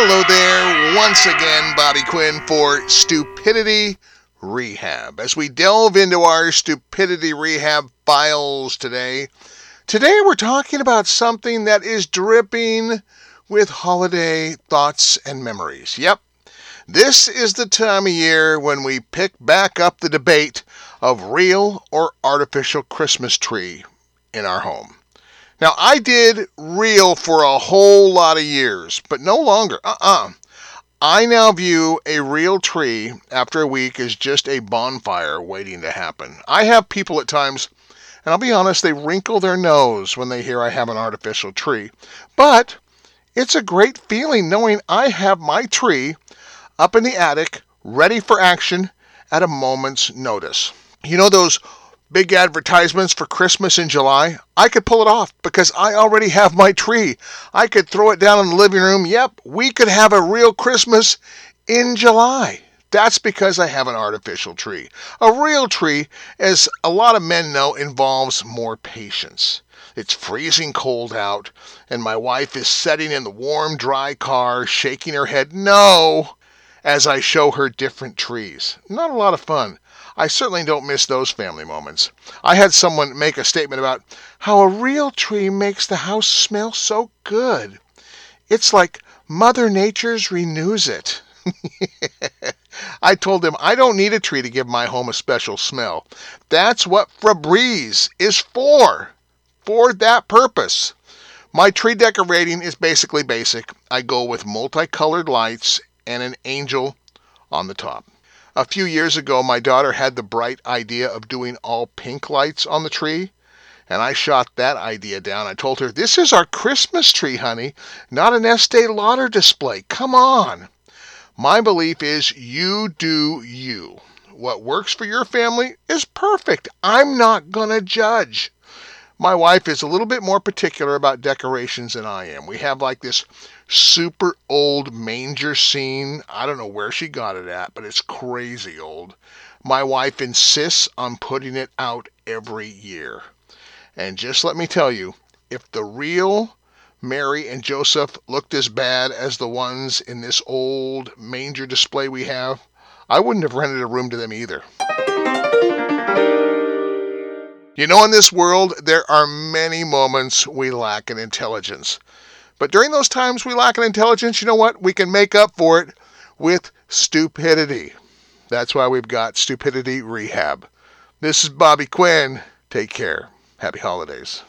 Hello there, once again, Bobby Quinn for Stupidity Rehab. As we delve into our Stupidity Rehab files today, today we're talking about something that is dripping with holiday thoughts and memories. Yep, this is the time of year when we pick back up the debate of real or artificial Christmas tree in our home. Now, I did real for a whole lot of years, but no longer. Uh uh-uh. uh I now view a real tree after a week as just a bonfire waiting to happen. I have people at times, and I'll be honest, they wrinkle their nose when they hear I have an artificial tree. But it's a great feeling knowing I have my tree up in the attic, ready for action at a moment's notice. You know those big advertisements for Christmas in July, I could pull it off because I already have my tree. I could throw it down in the living room. Yep, we could have a real Christmas in July. That's because I have an artificial tree. A real tree, as a lot of men know, involves more patience. It's freezing cold out, and my wife is sitting in the warm, dry car, shaking her head no as I show her different trees. Not a lot of fun. I certainly don't miss those family moments. I had someone make a statement about how a real tree makes the house smell so good. It's like Mother Nature's renews it. I told them I don't need a tree to give my home a special smell. That's what Febreze is for. For that purpose. My tree decorating is basically basic. I go with multicolored lights and an angel on the top. A few years ago, my daughter had the bright idea of doing all pink lights on the tree, and I shot that idea down. I told her, This is our Christmas tree, honey, not an Estee Lauder display. Come on. My belief is you do you. What works for your family is perfect. I'm not going to judge. My wife is a little bit more particular about decorations than I am. We have like this super old manger scene. I don't know where she got it at, but it's crazy old. My wife insists on putting it out every year. And just let me tell you, if the real Mary and Joseph looked as bad as the ones in this old manger display we have, I wouldn't have rented a room to them either. You know, in this world, there are many moments we lack in intelligence. But during those times we lack in intelligence, you know what? We can make up for it with stupidity. That's why we've got Stupidity Rehab. This is Bobby Quinn. Take care. Happy holidays.